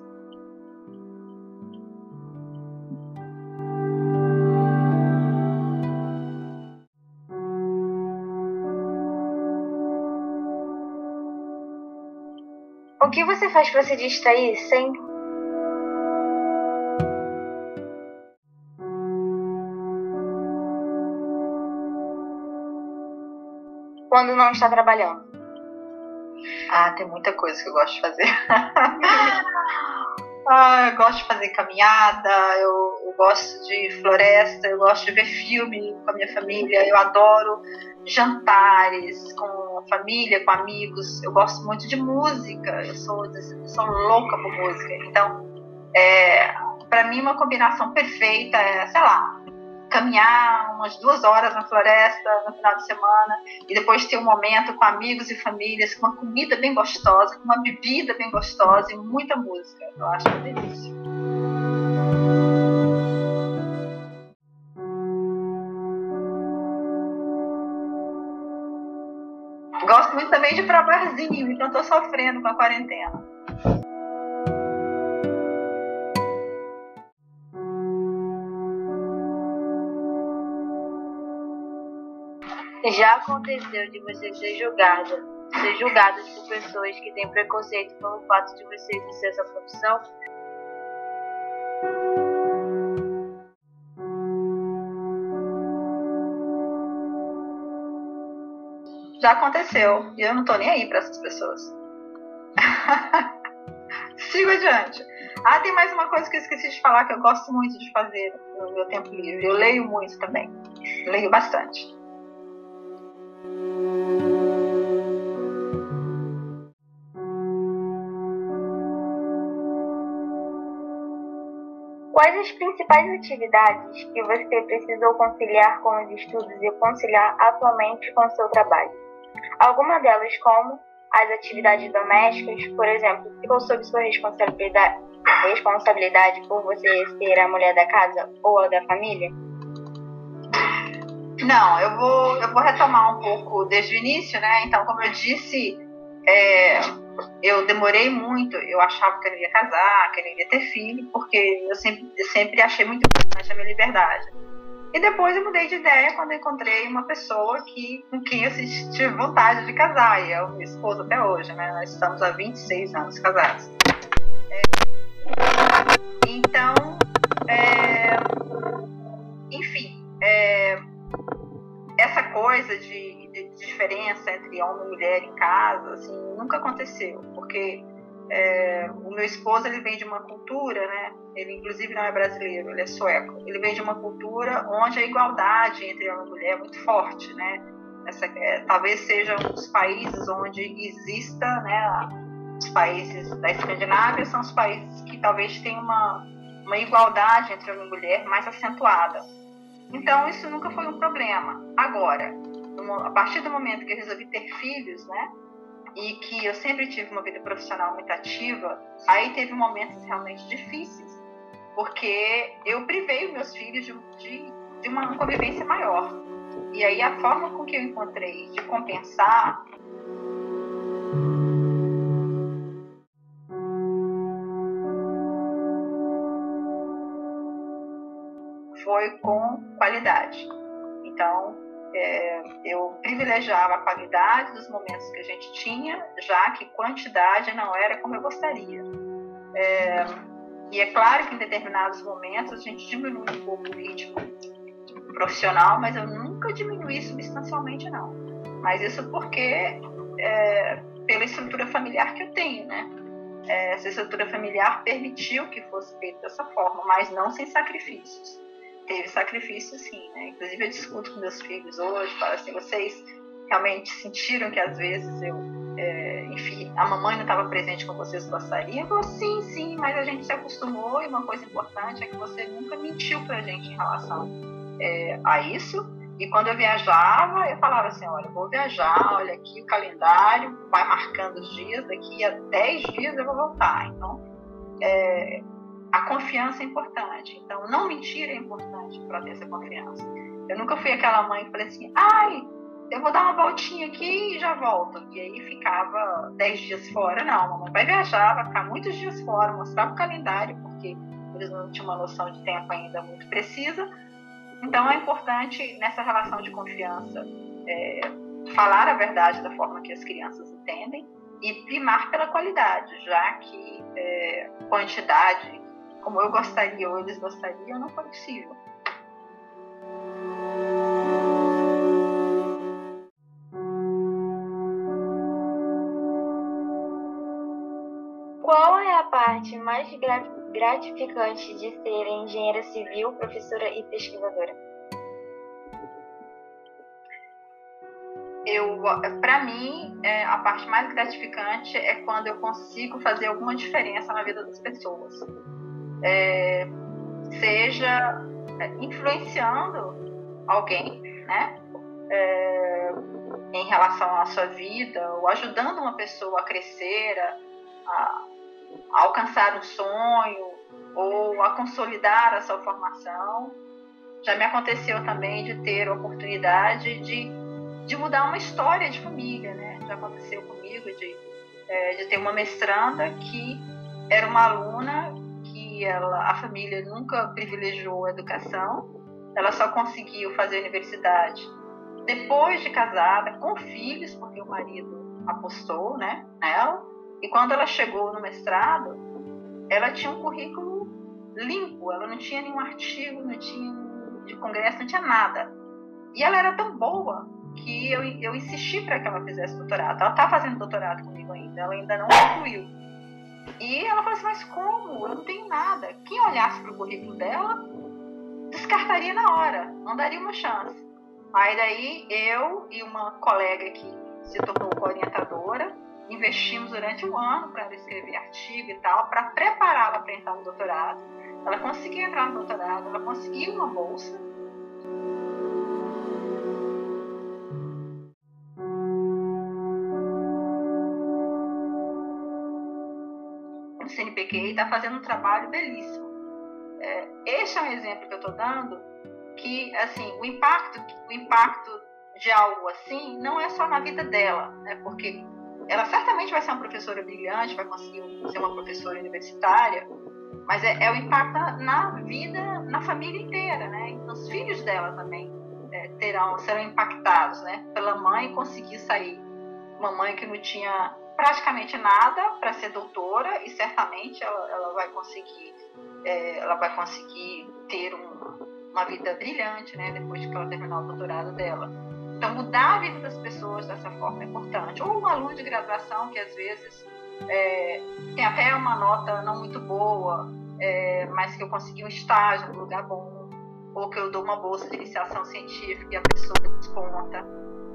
O que você faz para se distrair sempre? Quando não está trabalhando. Ah, tem muita coisa que eu gosto de fazer. ah, eu gosto de fazer caminhada, eu, eu gosto de floresta, eu gosto de ver filme com a minha família, eu adoro jantares com família, com amigos. Eu gosto muito de música, eu sou, eu sou louca por música. Então, é, para mim, uma combinação perfeita é, sei lá, caminhar umas duas horas na floresta no final de semana e depois ter um momento com amigos e famílias, com uma comida bem gostosa, com uma bebida bem gostosa e muita música. Eu acho uma delícia. Gosto muito também de ir pra barzinho, então tô sofrendo com a quarentena. Já aconteceu de você ser julgada, ser julgada por pessoas que têm preconceito pelo fato de você exercer essa profissão? Já aconteceu. E eu não tô nem aí para essas pessoas. Sigo adiante. Ah, tem mais uma coisa que eu esqueci de falar que eu gosto muito de fazer no meu tempo livre. Eu leio muito também. Leio bastante. Quais as principais atividades que você precisou conciliar com os estudos e conciliar atualmente com o seu trabalho? Alguma delas, como as atividades domésticas, por exemplo, ficou sob sua responsabilidade, responsabilidade por você ser a mulher da casa ou a da família? Não, eu vou, eu vou retomar um pouco desde o início, né? Então, como eu disse, é, eu demorei muito, eu achava que eu ia casar, que eu ia ter filho, porque eu sempre, eu sempre achei muito importante a minha liberdade. E depois eu mudei de ideia quando encontrei uma pessoa que, com quem eu tive vontade de casar. E é o meu esposo até hoje, né? Nós estamos há 26 anos casados. É, então, é, enfim, é, essa coisa de, de, diferença entre homem e mulher em casa, assim, nunca aconteceu. Porque é, o meu esposo ele vem de uma cultura, né? Ele inclusive não é brasileiro, ele é sueco. Ele vem de uma cultura onde a igualdade entre homem e mulher é muito forte, né? essa, é, talvez seja um dos países onde exista, né, os países da Escandinávia são os países que talvez tenham uma, uma igualdade entre homem e mulher mais acentuada. Então, isso nunca foi um problema. Agora, a partir do momento que eu resolvi ter filhos, né, e que eu sempre tive uma vida profissional muito ativa, aí teve momentos realmente difíceis, porque eu privei meus filhos de, de, de uma convivência maior. E aí a forma com que eu encontrei de compensar foi com qualidade. Então, é, eu privilegiava a qualidade dos momentos que a gente tinha, já que quantidade não era como eu gostaria. É, e é claro que em determinados momentos a gente diminui um pouco o ritmo profissional, mas eu nunca diminuí substancialmente, não. Mas isso porque, é, pela estrutura familiar que eu tenho, né? É, essa estrutura familiar permitiu que fosse feito dessa forma, mas não sem sacrifícios teve sacrifício sim, né? Inclusive eu discuto com meus filhos hoje, falo assim, vocês realmente sentiram que às vezes eu, é, enfim, a mamãe não estava presente como vocês gostariam? Eu falo, sim, sim, mas a gente se acostumou e uma coisa importante é que você nunca mentiu pra gente em relação é, a isso. E quando eu viajava, eu falava assim, olha, vou viajar, olha aqui o calendário, vai marcando os dias, daqui a 10 dias eu vou voltar. Então, é, a confiança é importante. Então, não mentir é importante para ter essa confiança. Eu nunca fui aquela mãe que falei assim, ai, eu vou dar uma voltinha aqui e já volto. E aí ficava dez dias fora. Não, mamãe vai viajar, vai ficar muitos dias fora, mostrar o calendário, porque eles não tinham uma noção de tempo ainda muito precisa. Então, é importante, nessa relação de confiança, é, falar a verdade da forma que as crianças entendem e primar pela qualidade, já que é, quantidade como eu gostaria ou eles gostariam, não foi possível. Qual é a parte mais gratificante de ser engenheira civil, professora e pesquisadora? Eu, para mim, é, a parte mais gratificante é quando eu consigo fazer alguma diferença na vida das pessoas é, seja é, influenciando alguém, né? É, em relação à sua vida, ou ajudando uma pessoa a crescer, a, a alcançar um sonho, ou a consolidar a sua formação. Já me aconteceu também de ter a oportunidade de, de mudar uma história de família, né? Já aconteceu comigo de, é, de ter uma mestranda que era uma aluna ela, a família nunca privilegiou a educação, ela só conseguiu fazer universidade depois de casada, com filhos, porque o marido apostou né, nela. E quando ela chegou no mestrado, ela tinha um currículo limpo, ela não tinha nenhum artigo, não tinha de congresso, não tinha nada. E ela era tão boa que eu, eu insisti para que ela fizesse doutorado. Ela está fazendo doutorado comigo ainda, ela ainda não concluiu. E ela falou assim: Mas como? Eu não tenho nada. Quem olhasse para o currículo dela descartaria na hora, não daria uma chance. Aí daí eu e uma colega que se tornou orientadora investimos durante um ano para ela escrever artigo e tal, para prepará-la para entrar no doutorado. Ela conseguiu entrar no doutorado, ela conseguiu uma bolsa E está fazendo um trabalho belíssimo. É, este é um exemplo que eu estou dando que, assim, o impacto, o impacto de algo assim não é só na vida dela, né? Porque ela certamente vai ser uma professora brilhante, vai conseguir ser uma professora universitária, mas é, é o impacto na, vida, na família inteira, né? Então, os filhos dela também é, terão, serão impactados, né? Pela mãe conseguir sair, uma mãe que não tinha praticamente nada para ser doutora e certamente ela, ela vai conseguir é, ela vai conseguir ter um, uma vida brilhante né, depois de que ela terminar o doutorado dela. Então, mudar a vida das pessoas dessa forma é importante. Ou um aluno de graduação que às vezes é, tem até uma nota não muito boa, é, mas que eu consegui um estágio num lugar bom, ou que eu dou uma bolsa de iniciação científica e a pessoa desponta.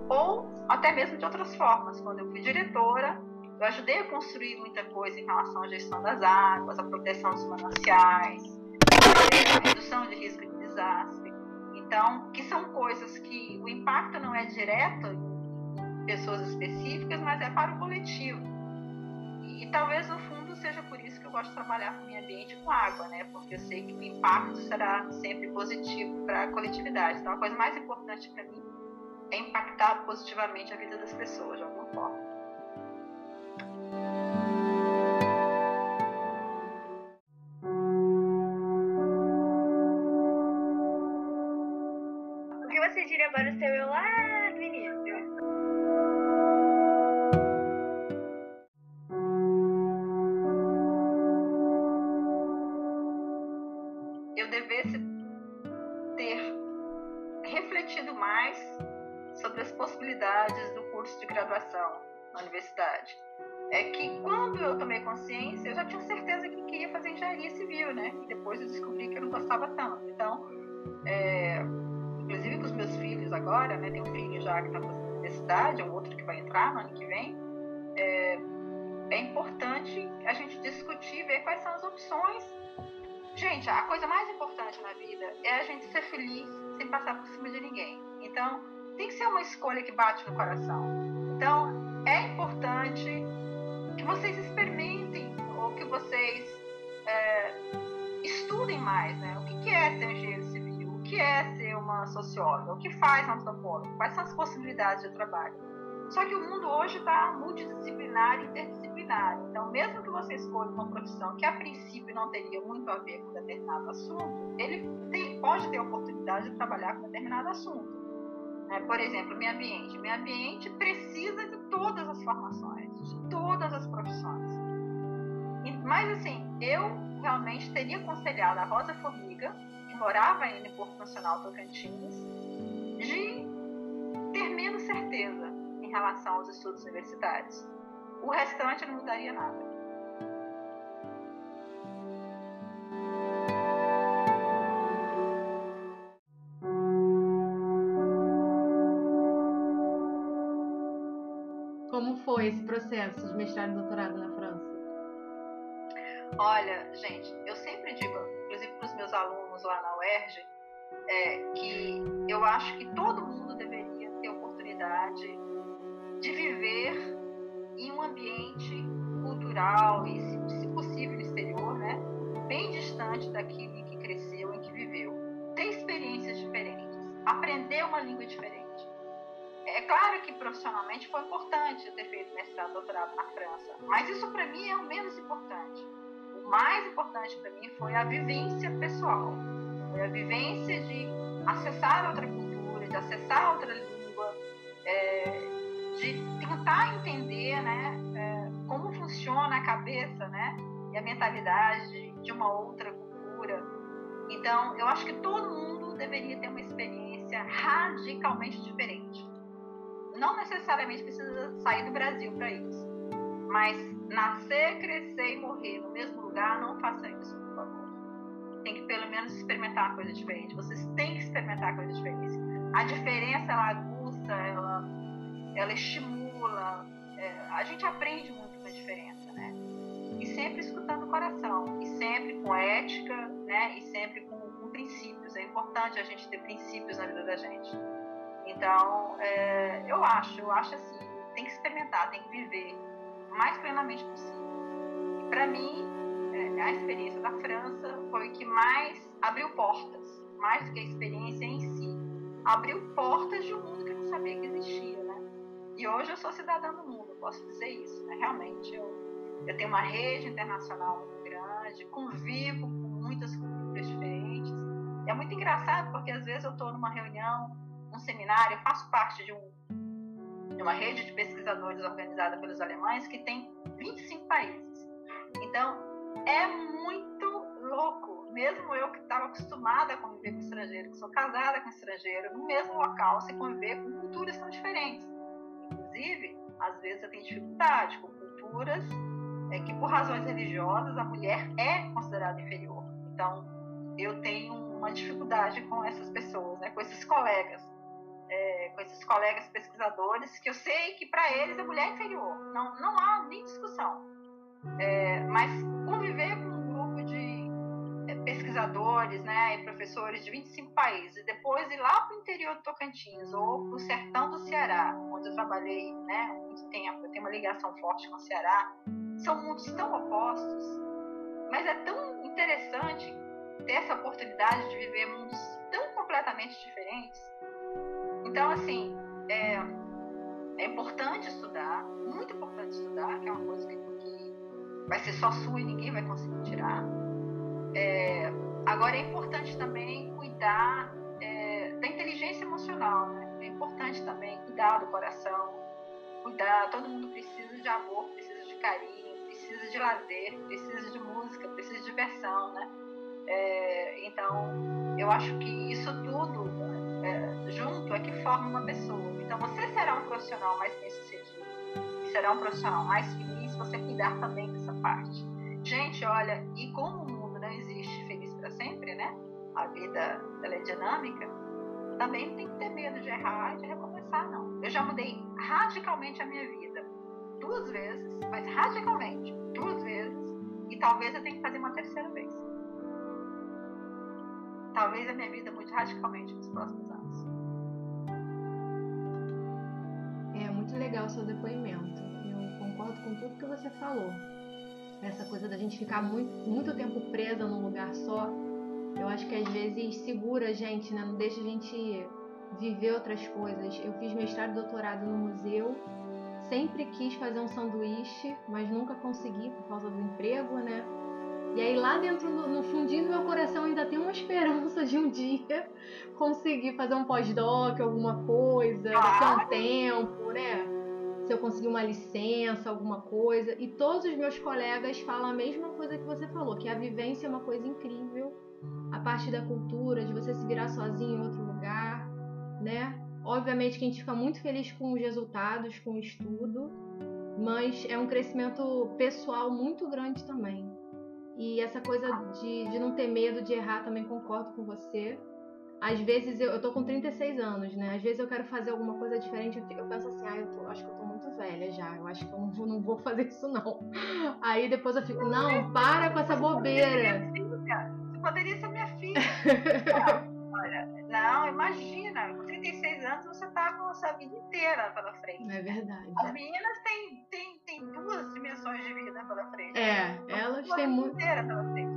ou até mesmo de outras formas. Quando eu fui diretora, eu ajudei a construir muita coisa em relação à gestão das águas, a proteção dos mananciais, a redução de risco de desastre. Então, que são coisas que o impacto não é direto em pessoas específicas, mas é para o coletivo. E, e talvez no fundo seja por isso que eu gosto de trabalhar com o meio ambiente com água, né? Porque eu sei que o impacto será sempre positivo para a coletividade. Então, a coisa mais importante para mim é impactar positivamente a vida das pessoas de alguma forma. O que você diria para o seu eu lá no início? Eu devesse ter refletido mais sobre as possibilidades do curso de graduação na universidade. É que quando eu tomei consciência, eu já tinha certeza que queria fazer engenharia civil, né? E depois eu descobri que eu não gostava tanto. Então, é, inclusive com os meus filhos agora, né? Tem um filho já que está fazendo universidade, um outro que vai entrar no ano que vem. É, é importante a gente discutir, ver quais são as opções. Gente, a coisa mais importante na vida é a gente ser feliz sem passar por cima de ninguém. Então, tem que ser uma escolha que bate no coração. Então, é que vocês experimentem ou que vocês é, estudem mais, né? O que é ser engenheiro civil? O que é ser uma socióloga? O que faz um antropólogo? Quais são as possibilidades de trabalho? Só que o mundo hoje está multidisciplinar e interdisciplinar. Então, mesmo que você escolha uma profissão que a princípio não teria muito a ver com determinado assunto, ele tem, pode ter oportunidade de trabalhar com determinado assunto. É, por exemplo, meio ambiente. Meio ambiente precisa de todas as formações, de todas as profissões. E, mas assim, eu realmente teria aconselhado a Rosa Formiga, que morava em Porto Nacional Tocantins, de ter menos certeza em relação aos estudos universitários. O restante não mudaria nada. Foi esse processo de mestrado e doutorado na França? Olha, gente, eu sempre digo, inclusive para os meus alunos lá na UERJ, é, que eu acho que todo mundo deveria ter oportunidade de viver em um ambiente cultural e, se, se possível, exterior, né? Bem distante daquilo em que cresceu, em que viveu. Ter experiências diferentes, aprender uma língua diferente. É claro que profissionalmente foi importante ter feito mestrado doutorado na França, mas isso para mim é o menos importante. O mais importante para mim foi a vivência pessoal, foi a vivência de acessar outra cultura, de acessar outra língua, é, de tentar entender, né, é, como funciona a cabeça, né, e a mentalidade de uma outra cultura. Então, eu acho que todo mundo deveria ter uma experiência radicalmente diferente não necessariamente precisa sair do Brasil para isso. Mas nascer, crescer e morrer no mesmo lugar, não façam isso, por favor. Tem que pelo menos experimentar coisa diferente. Vocês têm que experimentar coisa diferente. A diferença, ela aguça, ela, ela estimula. É, a gente aprende muito com a diferença, né? E sempre escutando o coração. E sempre com ética, né? E sempre com, com princípios. É importante a gente ter princípios na vida da gente. Então, é, eu acho, eu acho assim, tem que experimentar, tem que viver o mais plenamente possível. E para mim, é, a experiência da França foi o que mais abriu portas, mais do que a experiência em si. Abriu portas de um mundo que eu não sabia que existia, né? E hoje eu sou cidadã do mundo, posso dizer isso, né? Realmente, eu, eu tenho uma rede internacional muito grande, convivo com muitas culturas diferentes. E é muito engraçado porque às vezes eu estou numa reunião um seminário, faço parte de, um, de uma rede de pesquisadores organizada pelos alemães que tem 25 países. Então, é muito louco, mesmo eu que estava acostumada a conviver com estrangeiro, que sou casada com estrangeiro, no mesmo local, se conviver com culturas tão diferentes. Inclusive, às vezes eu tenho dificuldade com culturas é, que, por razões religiosas, a mulher é considerada inferior. Então, eu tenho uma dificuldade com essas pessoas, né, com esses colegas é, com esses colegas pesquisadores, que eu sei que para eles a mulher é inferior, não, não há nem discussão. É, mas conviver com um grupo de é, pesquisadores né, e professores de 25 países, e depois ir lá para o interior do Tocantins ou para o sertão do Ceará, onde eu trabalhei né, muito tempo, eu tenho uma ligação forte com o Ceará, são mundos tão opostos, mas é tão interessante ter essa oportunidade de viver mundos tão completamente diferentes. Então, assim, é, é importante estudar, muito importante estudar, que é uma coisa que, que vai ser só sua e ninguém vai conseguir tirar. É, agora, é importante também cuidar é, da inteligência emocional, né? É importante também cuidar do coração, cuidar. Todo mundo precisa de amor, precisa de carinho, precisa de lazer, precisa de música, precisa de diversão, né? É, então, eu acho que isso tudo é, junto é que forma uma pessoa. Então, você será um profissional mais bem-sucedido e será um profissional mais feliz se você cuidar também dessa parte. Gente, olha, e como o mundo não existe feliz para sempre, né? A vida ela é dinâmica. Também não tem que ter medo de errar e de recomeçar, não. Eu já mudei radicalmente a minha vida duas vezes, mas radicalmente duas vezes, e talvez eu tenha que fazer uma terceira vez talvez a minha vida mude radicalmente nos próximos anos. Muito legal o seu depoimento. Eu concordo com tudo que você falou. Essa coisa da gente ficar muito, muito tempo presa num lugar só, eu acho que às vezes segura a gente, né? não deixa a gente viver outras coisas. Eu fiz mestrado e doutorado no museu, sempre quis fazer um sanduíche, mas nunca consegui por causa do emprego, né? E aí lá dentro, no, fundinho do meu coração, ainda tem uma esperança de um dia conseguir fazer um pós-doc, alguma coisa, daqui a um tempo, né? Se eu conseguir uma licença, alguma coisa. E todos os meus colegas falam a mesma coisa que você falou, que a vivência é uma coisa incrível. A parte da cultura, de você se virar sozinho em outro lugar, né? Obviamente que a gente fica muito feliz com os resultados, com o estudo, mas é um crescimento pessoal muito grande também. E essa coisa de, de não ter medo de errar também concordo com você. Às vezes eu, eu tô com 36 anos, né? Às vezes eu quero fazer alguma coisa diferente, eu, fico, eu penso assim, ah, eu tô, acho que eu tô muito velha já, eu acho que eu não vou, não vou fazer isso não. Aí depois eu fico, não, para com essa bobeira. Você poderia ser minha filha. Não, imagina, com 36 anos você tá com a sua vida inteira pela frente. É verdade. As meninas têm, têm, têm duas dimensões de vida pela frente. É, elas têm muito. inteira pela frente.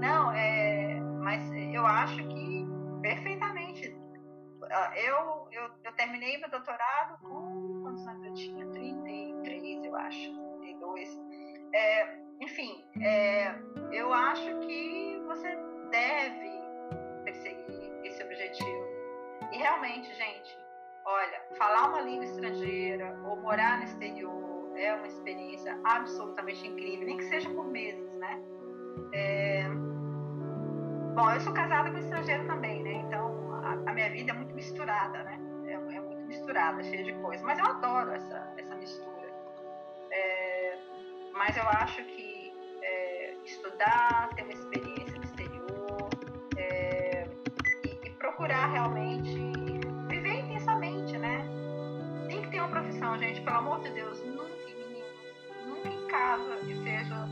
Não, é, mas eu acho que perfeitamente. Eu, eu, eu terminei meu doutorado com quantos anos eu tinha? 33, eu acho, 32. É, enfim, é, eu acho que você deve perseguir esse objetivo. E realmente, gente, olha, falar uma língua estrangeira ou morar no exterior é uma experiência absolutamente incrível, nem que seja por meses, né? É... Bom, eu sou casada com estrangeiro também, né? Então a, a minha vida é muito misturada, né? É, é, muito misturada, cheia de coisas. Mas eu adoro essa, essa mistura. É... Mas eu acho que é, estudar, ter uma experiência de Deus, nunca, meninos, nunca em casa e seja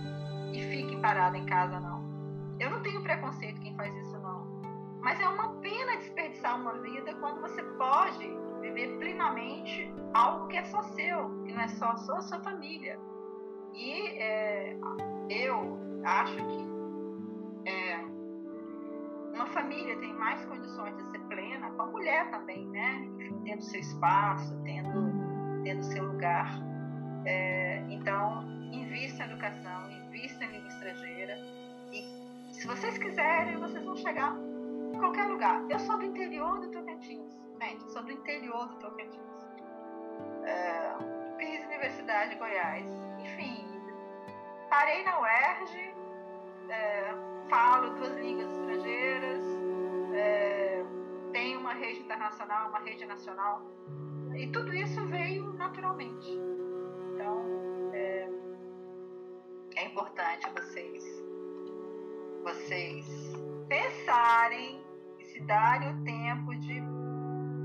e fique parada em casa, não. Eu não tenho preconceito quem faz isso, não. Mas é uma pena desperdiçar uma vida quando você pode viver plenamente algo que é só seu, que não é só sua, sua família. E é, eu acho que é, uma família tem mais condições de ser plena com a mulher também, né? Tendo seu espaço, tendo, tendo seu lugar. É, então, invista em educação, invista em língua estrangeira se vocês quiserem, vocês vão chegar em qualquer lugar. Eu sou do interior do Tocantins, gente, sou do interior do Tocantins. É, fiz Universidade de Goiás, enfim, parei na UERJ, é, falo duas línguas estrangeiras, é, tenho uma rede internacional, uma rede nacional, e tudo isso veio naturalmente. Então, é, é importante vocês vocês pensarem e se darem o tempo de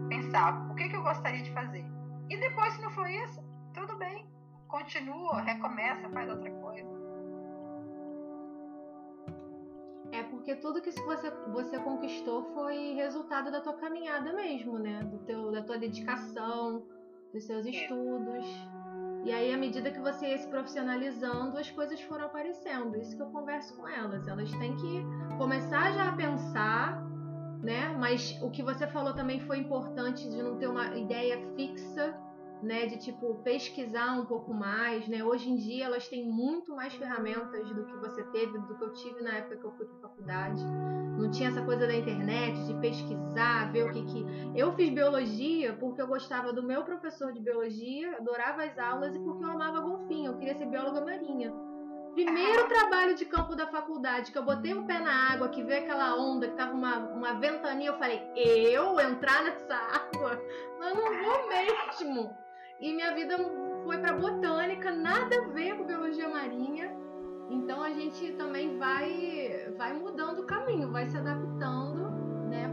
pensar o que, que eu gostaria de fazer. E depois, se não for isso, tudo bem. Continua, recomeça, faz outra coisa. É porque tudo que você, você conquistou foi resultado da tua caminhada mesmo, né? Do teu, da tua dedicação, dos seus estudos. E aí, à medida que você ia se profissionalizando, as coisas foram aparecendo. Isso que eu converso com elas. Elas têm que começar já a pensar, né? Mas o que você falou também foi importante de não ter uma ideia fixa né, de tipo pesquisar um pouco mais, né? Hoje em dia elas têm muito mais ferramentas do que você teve, do que eu tive na época que eu fui para faculdade. Não tinha essa coisa da internet de pesquisar, ver o que que eu fiz biologia porque eu gostava do meu professor de biologia, adorava as aulas e porque eu amava golfinho, eu queria ser bióloga marinha. Primeiro trabalho de campo da faculdade, que eu botei um pé na água, que veio aquela onda, que tava uma, uma ventania, eu falei, eu entrar nessa água? Eu não vou mesmo. E minha vida foi para botânica, nada a ver com biologia marinha. Então a gente também vai vai mudando o caminho, vai se adaptando, né,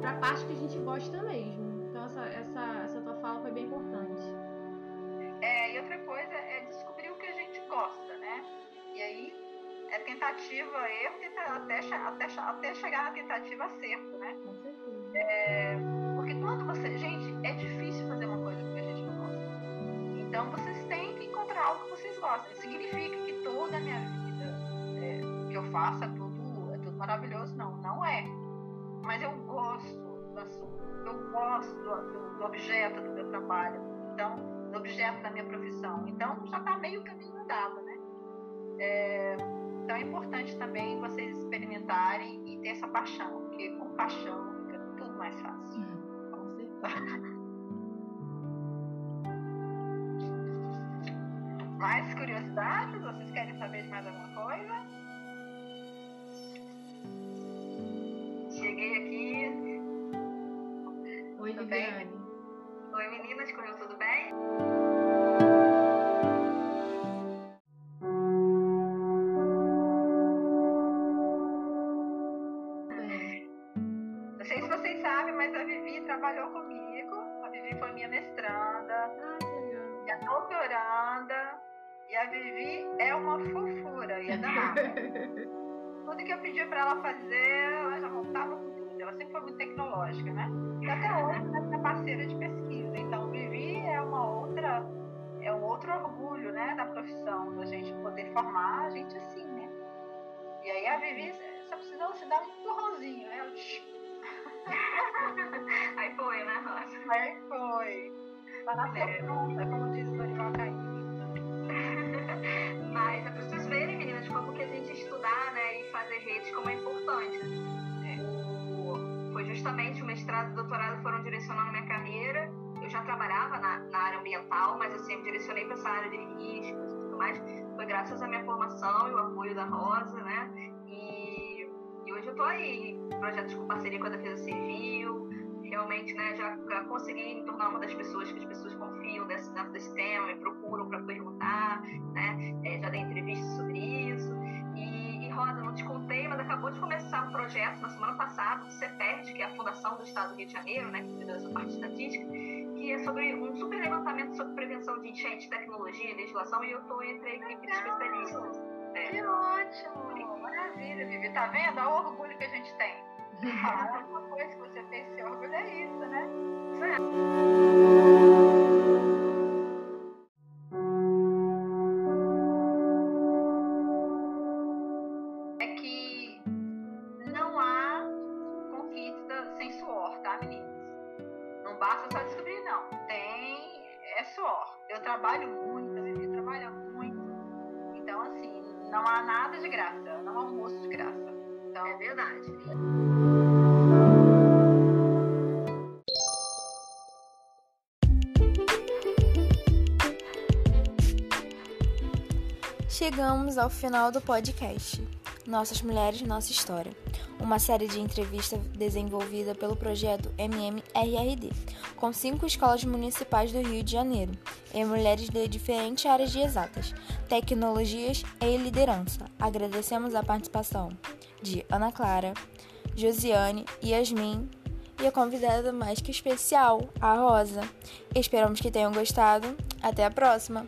para a parte que a gente gosta mesmo. Então essa, essa, essa tua fala foi bem importante. É, e outra coisa é descobrir o que a gente gosta, né? E aí é tentativa, erro, até, até, até chegar na tentativa acerto, né? É, porque quando você. Então vocês têm que encontrar algo que vocês gostam. Significa que toda a minha vida é, que eu faço é tudo, é tudo maravilhoso. Não, não é. Mas eu gosto do assunto, eu gosto do, do objeto do meu trabalho, então, do objeto da minha profissão. Então já está meio caminho andado, né? É, então é importante também vocês experimentarem e ter essa paixão, porque com paixão fica tudo mais fácil. Com certeza. Mais curiosidades? Vocês querem saber de mais alguma coisa? Cheguei aqui. Oi, Tudo bem? Vivi é uma fofura e é danada. Tudo que eu pedia pra ela fazer, ela já montava com tudo. Ela sempre foi muito tecnológica, né? E até hoje ela é minha parceira de pesquisa. Então, Vivi é uma outra, é um outro orgulho, né, da profissão, da gente poder formar a gente assim, né? E aí a Vivi só precisou se dar um empurrãozinho, né? Aí foi, né, Rosa? Aí foi. Tá na É. pronta, como diz o Dorival Caymmi. Mas é pra vocês verem, meninas, como que a gente estudar, né, e fazer redes como é importante. É, o- foi justamente o mestrado e o doutorado foram direcionando minha carreira. Eu já trabalhava na, na área ambiental, mas assim, eu sempre direcionei para essa área de riscos e tudo mais. Foi graças à minha formação e o apoio da Rosa, né? E, e hoje eu tô aí, projetos com parceria com a Defesa Civil, realmente né, já, já consegui me tornar uma das pessoas que as pessoas confiam desse, dentro desse tema e procuram para perguntar, né? É, já dei entrevistas sobre isso. E, e, Rosa, não te contei, mas acabou de começar um projeto na semana passada do CEPERD, que é a Fundação do Estado do Rio de Janeiro, né, que cuida dessa parte estatística, que é sobre um super levantamento sobre prevenção de enchente, tecnologia e legislação, e eu estou entre a equipe de especialistas. É. Que ótimo! Maravilha, Vivi. Tá vendo? Olha o orgulho que a gente tem. Falar uma coisa que você fez, esse orgulho é isso, né? É Chegamos ao final do podcast. Nossas Mulheres, Nossa História. Uma série de entrevistas desenvolvida pelo projeto MMRRD, com cinco escolas municipais do Rio de Janeiro, e mulheres de diferentes áreas de exatas, tecnologias e liderança. Agradecemos a participação de Ana Clara, Josiane, Yasmin e a convidada mais que especial, a Rosa. Esperamos que tenham gostado. Até a próxima!